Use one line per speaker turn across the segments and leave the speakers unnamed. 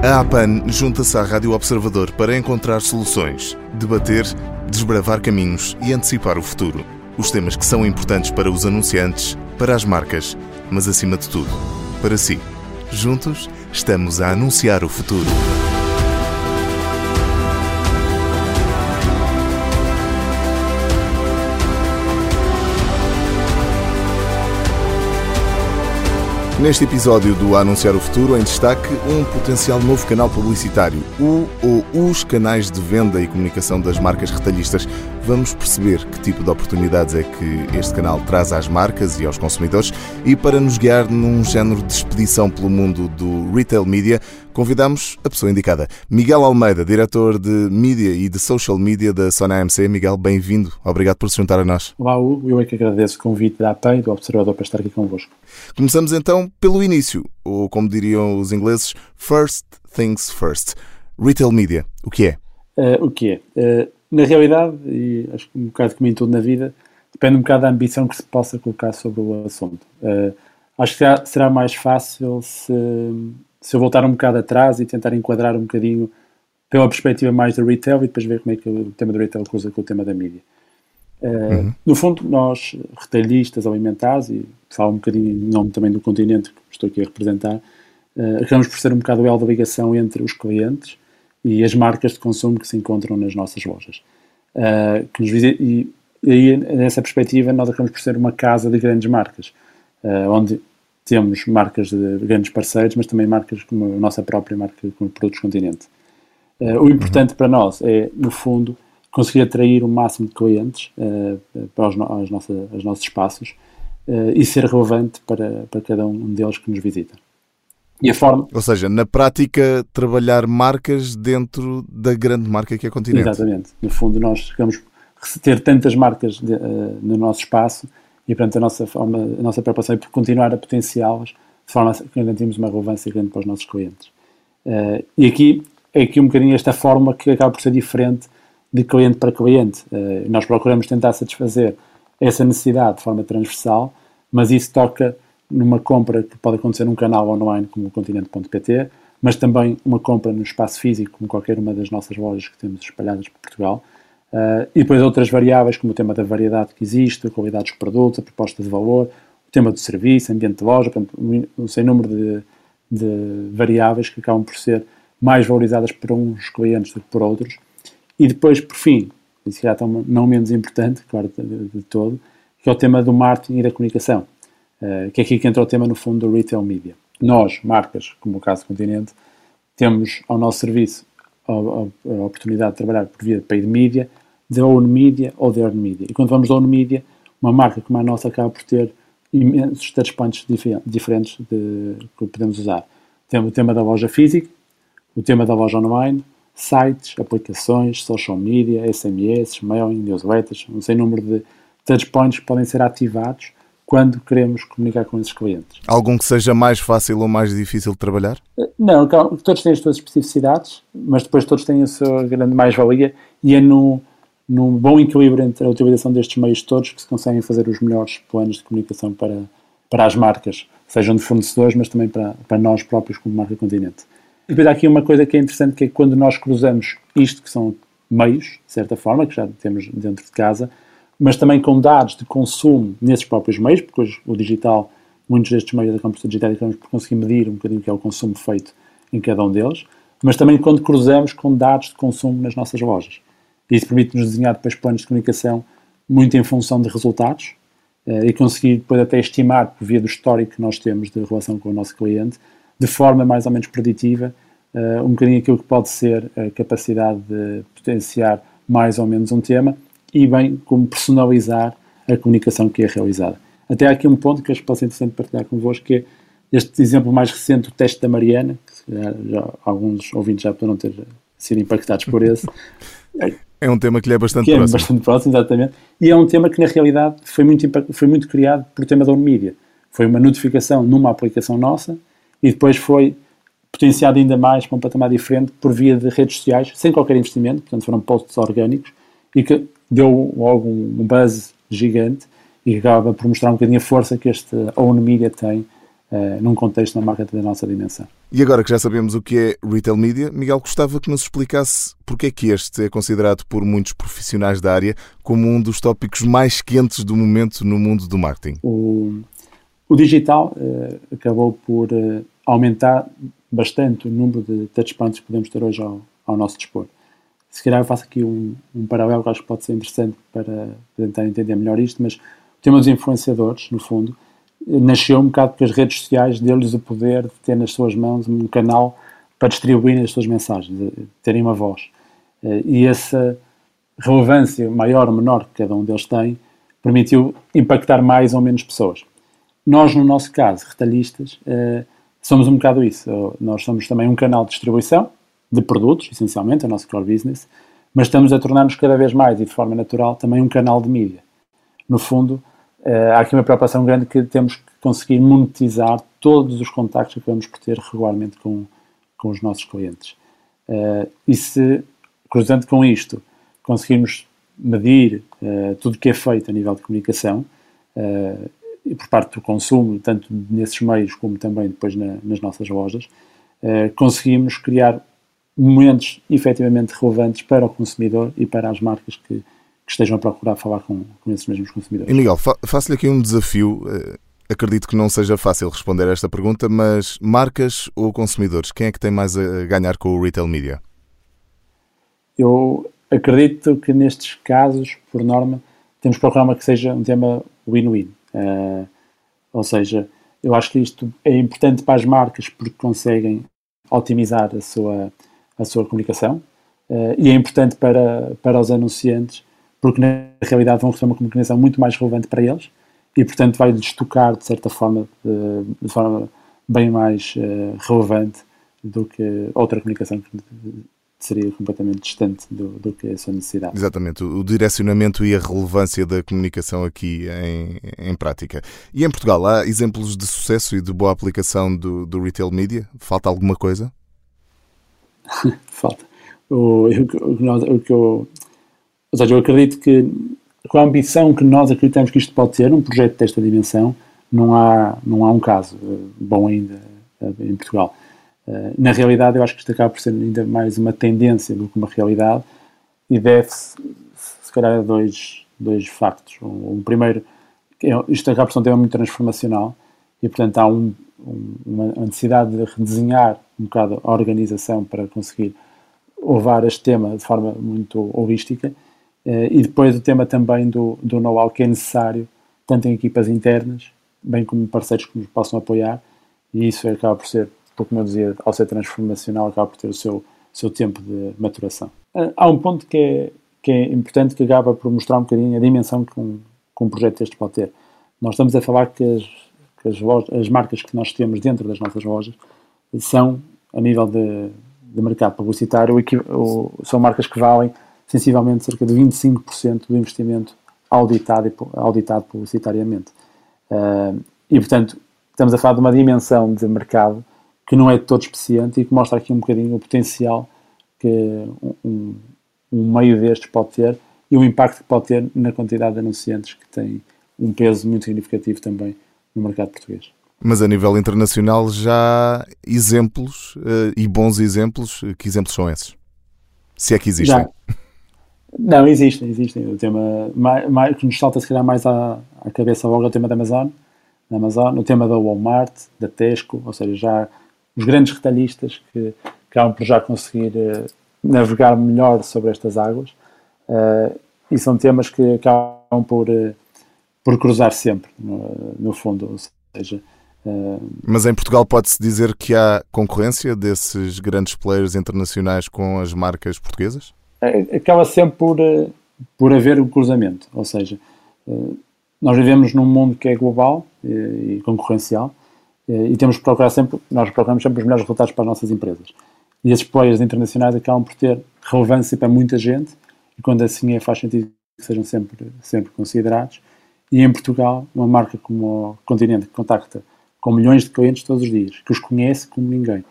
A APAN junta-se à Rádio Observador para encontrar soluções, debater, desbravar caminhos e antecipar o futuro. Os temas que são importantes para os anunciantes, para as marcas, mas acima de tudo, para si. Juntos, estamos a anunciar o futuro. Neste episódio do Anunciar o Futuro, em destaque, um potencial novo canal publicitário, o ou os canais de venda e comunicação das marcas retalhistas. Vamos perceber que tipo de oportunidades é que este canal traz às marcas e aos consumidores e para nos guiar num género de expedição pelo mundo do retail media, convidamos a pessoa indicada. Miguel Almeida, diretor de Mídia e de Social Media da Sony AMC. Miguel, bem-vindo. Obrigado por se juntar a nós.
Olá, Hugo. Eu é que agradeço o convite da APEI e do Observador para estar aqui convosco.
Começamos então pelo início, ou como diriam os ingleses, first things first. Retail Media, o que é?
Uh, o que é? Uh, na realidade, e acho que um bocado como em tudo na vida, depende um bocado da ambição que se possa colocar sobre o assunto. Uh, acho que será, será mais fácil se se eu voltar um bocado atrás e tentar enquadrar um bocadinho pela perspectiva mais do retail e depois ver como é que o tema do retail cruza com o tema da mídia. Uh, uhum. No fundo, nós, retalhistas alimentares, e falo um bocadinho em nome também do continente que estou aqui a representar, uh, acabamos por ser um bocado o elo da ligação entre os clientes e as marcas de consumo que se encontram nas nossas lojas. Uh, que nos, e, e aí, nessa perspectiva, nós acabamos por ser uma casa de grandes marcas, uh, onde temos marcas de grandes parceiros, mas também marcas como a nossa própria marca como Produtos Continente. Uh, o importante uhum. para nós é, no fundo, conseguir atrair o máximo de clientes uh, para os, aos, nossa, aos nossos espaços uh, e ser relevante para, para cada um deles que nos visita.
E a forma... Ou seja, na prática, trabalhar marcas dentro da grande marca que é a Continente.
Exatamente. No fundo, nós chegamos a ter tantas marcas de, no nosso espaço e, portanto, a nossa, forma, a nossa preocupação é por continuar a potenciá-las de forma a que garantimos uma relevância grande para os nossos clientes. Uh, e aqui é aqui um bocadinho esta forma que acaba por ser diferente de cliente para cliente. Uh, nós procuramos tentar satisfazer essa necessidade de forma transversal, mas isso toca numa compra que pode acontecer num canal online como o continente.pt, mas também uma compra no espaço físico, como qualquer uma das nossas lojas que temos espalhadas por Portugal, Uh, e depois outras variáveis, como o tema da variedade que existe, a qualidade dos produtos, a proposta de valor, o tema do serviço, ambiente de loja, portanto, um sem número de, de, variáveis que acabam por ser mais valorizadas por uns clientes do que por outros. E depois, por fim, e se calhar não menos importante, claro, de, de, todo, que é o tema do marketing e da comunicação, uh, que é aqui que entra o tema, no fundo, do retail media. Nós, marcas, como o caso do Continente, temos ao nosso serviço a, a, a oportunidade de trabalhar por via de paid media, de own media ou de earned media. E quando vamos de own media, uma marca como a nossa acaba por ter imensos touchpoints diferentes de, que podemos usar. Temos o tema da loja física, o tema da loja online, sites, aplicações, social media, SMS, mailing, newsletters, um sem número de touchpoints que podem ser ativados quando queremos comunicar com esses clientes.
Algum que seja mais fácil ou mais difícil de trabalhar?
Não, todos têm as suas especificidades, mas depois todos têm a sua grande mais-valia e é no, num bom equilíbrio entre a utilização destes meios todos que se conseguem fazer os melhores planos de comunicação para, para as marcas, sejam de fornecedores, mas também para, para nós próprios como marca Continente. Depois há aqui uma coisa que é interessante, que é quando nós cruzamos isto, que são meios, de certa forma, que já temos dentro de casa, mas também com dados de consumo nesses próprios meios, porque hoje o digital, muitos destes meios da computação digital acabamos por conseguir medir um bocadinho o que é o consumo feito em cada um deles, mas também quando cruzamos com dados de consumo nas nossas lojas. Isso permite-nos desenhar depois planos de comunicação muito em função de resultados uh, e conseguir depois até estimar, por via do histórico que nós temos de relação com o nosso cliente, de forma mais ou menos preditiva, uh, um bocadinho aquilo que pode ser a capacidade de potenciar mais ou menos um tema e bem como personalizar a comunicação que é realizada. Até há aqui um ponto que acho que pode ser interessante partilhar convosco, que é este exemplo mais recente, o teste da Mariana, que já, já, alguns ouvintes já poderão ter sido impactados por esse.
É um tema que lhe é bastante é próximo.
É bastante próximo, exatamente. E é um tema que, na realidade, foi muito, foi muito criado por tema da ONMedia. Foi uma notificação numa aplicação nossa e depois foi potenciado ainda mais para um patamar diferente por via de redes sociais, sem qualquer investimento, portanto foram posts orgânicos, e que deu logo um buzz gigante e acaba por mostrar um bocadinho a força que este Own Media tem uh, num contexto uma marca da nossa dimensão.
E agora que já sabemos o que é Retail Media, Miguel gostava que nos explicasse porque é que este é considerado por muitos profissionais da área como um dos tópicos mais quentes do momento no mundo do marketing.
O, o digital uh, acabou por uh, aumentar bastante o número de touchpoints que podemos ter hoje ao, ao nosso dispor. Se calhar eu faço aqui um, um paralelo que acho que pode ser interessante para tentar entender melhor isto, mas o tema dos influenciadores, no fundo, nasceu um bocado porque as redes sociais deu-lhes o poder de ter nas suas mãos um canal para distribuir as suas mensagens, terem uma voz. Eh, e essa relevância maior ou menor que cada um deles tem permitiu impactar mais ou menos pessoas. Nós, no nosso caso, retalhistas, eh, somos um bocado isso. Nós somos também um canal de distribuição de produtos, essencialmente, é o nosso core business, mas estamos a tornar-nos cada vez mais e de forma natural também um canal de mídia. No fundo, uh, há aqui uma preocupação grande que temos que conseguir monetizar todos os contactos que vamos ter regularmente com, com os nossos clientes. Uh, e se, cruzando com isto, conseguirmos medir tudo o que é feito a nível de comunicação, e por parte do consumo, tanto nesses meios como também depois na, nas nossas lojas, conseguimos criar momentos efetivamente relevantes para o consumidor e para as marcas que, que estejam a procurar falar com, com esses mesmos consumidores.
E Miguel, fa faço-lhe aqui um desafio. Eh, acredito que não seja fácil responder a esta pergunta, mas marcas ou consumidores, quem é que tem mais a ganhar com o retail media?
Eu acredito que nestes casos, por norma, temos que procurar uma que seja um tema win-win. Uh, ou seja, eu acho que isto é importante para as marcas porque conseguem otimizar a sua, a sua comunicação uh, e é importante para, para os anunciantes porque na realidade vão receber uma comunicação muito mais relevante para eles e, portanto, vai-lhes tocar de certa forma, de, de forma bem mais uh, relevante do que outra comunicação que seria completamente distante do, do que é a sua necessidade.
Exatamente, o direcionamento e a relevância da comunicação aqui em, em prática. E em Portugal, há exemplos de sucesso e de boa aplicação do, do retail media? Falta alguma coisa?
Falta. O, o, o, que eu ou seja, eu acredito que com a ambição que nós acreditamos que isto pode ter, um projeto desta dimensão, não há, não há um caso eh, bom ainda eh, em Portugal. Eh, na realidade, eu acho que isto acaba por ser ainda mais uma tendência do que uma realidade e deve-se, se calhar, a dois, dois factos. Um, um primeiro, é, isto acaba por ser um tema muito transformacional e, portanto, há um, uma necessidade de redesenhar um bocado a organização para conseguir levar este tema de forma muito holística eh, e depois o tema também do, do know-how que é necessário, tanto em equipas internas, bem como parceiros que nos possam apoiar, e isso acaba por ser, como eu dizia, ao ser transformacional, acaba por ter o seu, seu tempo de maturação. Eh, há um ponto que é, que é importante que acaba por mostrar um bocadinho a dimensão que um, que um projeto deste pode ter. Nós estamos a falar que as, que as, lojas, as marcas que nós temos dentro das nossas lojas são, a nível de, de mercado publicitário, são marcas que valem sensivelmente cerca de 25% do investimento auditado, auditado publicitariamente. Uh, e, portanto, estamos a falar de uma dimensão de mercado que não é todo especiante e que mostra aqui um bocadinho o potencial que um, um meio destes pode ter e o impacto que pode ter na quantidade de anunciantes que tem um peso muito significativo também no mercado português.
Mas a nível internacional já há exemplos uh, e bons exemplos. Que exemplos são esses? Se é que existem. Já.
Não, existem, existem. O tema mais, mais, que nos salta se calhar mais à, à cabeça logo é o tema da Amazon, da Amazon, o tema da Walmart, da Tesco, ou seja, já os grandes retalhistas que acabam por já conseguir uh, navegar melhor sobre estas águas uh, e são temas que acabam por, uh, por cruzar sempre, no, no fundo, ou seja...
Mas em Portugal pode-se dizer que há concorrência desses grandes players internacionais com as marcas portuguesas?
É, acaba sempre por, por haver um cruzamento. Ou seja, nós vivemos num mundo que é global e concorrencial e temos que procurar sempre, nós procuramos sempre os melhores resultados para as nossas empresas. E esses players internacionais acabam por ter relevância para muita gente e quando assim é faz sentido que sejam sempre, sempre considerados. E em Portugal, uma marca como o Continente, que contacta com milhões de clientes todos os dias, que os conhece como ninguém,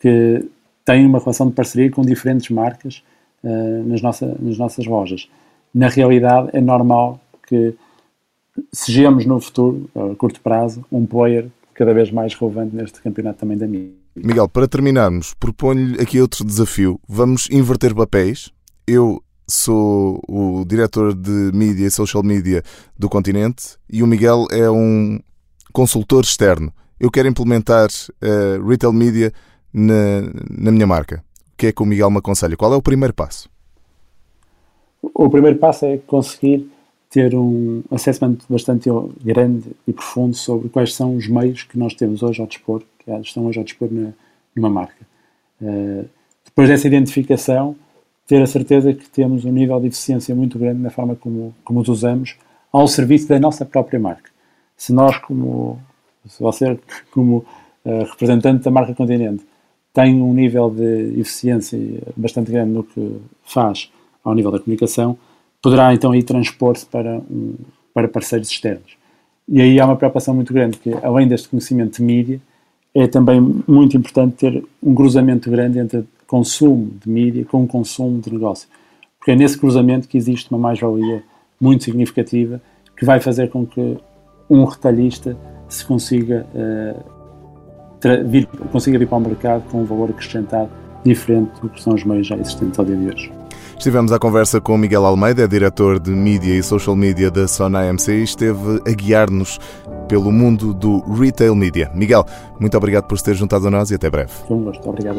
que tem uma relação de parceria com diferentes marcas uh, nas, nossa, nas nossas lojas. Na realidade, é normal que sejamos no futuro, a curto prazo, um player cada vez mais relevante neste campeonato também da mídia.
Miguel, para terminarmos, proponho-lhe aqui outro desafio. Vamos inverter papéis. Eu sou o diretor de mídia e social media do continente e o Miguel é um consultor externo. Eu quero implementar uh, retail media na, na minha marca. O que é que o Miguel me aconselha? Qual é o primeiro passo?
O primeiro passo é conseguir ter um assessment bastante grande e profundo sobre quais são os meios que nós temos hoje ao dispor, que estão hoje ao dispor na, numa marca. Uh, depois dessa identificação, ter a certeza que temos um nível de eficiência muito grande na forma como, como os usamos ao serviço da nossa própria marca. Se nós, como se você, como uh, representante da marca Continente, tem um nível de eficiência bastante grande no que faz ao nível da comunicação, poderá então aí transpor-se para, um, para parceiros externos. E aí há uma preocupação muito grande, que além deste conhecimento de mídia, é também muito importante ter um cruzamento grande entre consumo de mídia com consumo de negócio. Porque é nesse cruzamento que existe uma mais-valia muito significativa que vai fazer com que um retalhista se consiga, uh, vir, consiga vir para o mercado com um valor acrescentado diferente do que são os meios já existentes ao dia de hoje.
Estivemos à conversa com Miguel Almeida, diretor de mídia e social media da Sona AMC, e esteve a guiar-nos pelo mundo do retail media. Miguel, muito obrigado por se ter juntado a nós e até breve.
Foi um gosto. Obrigado.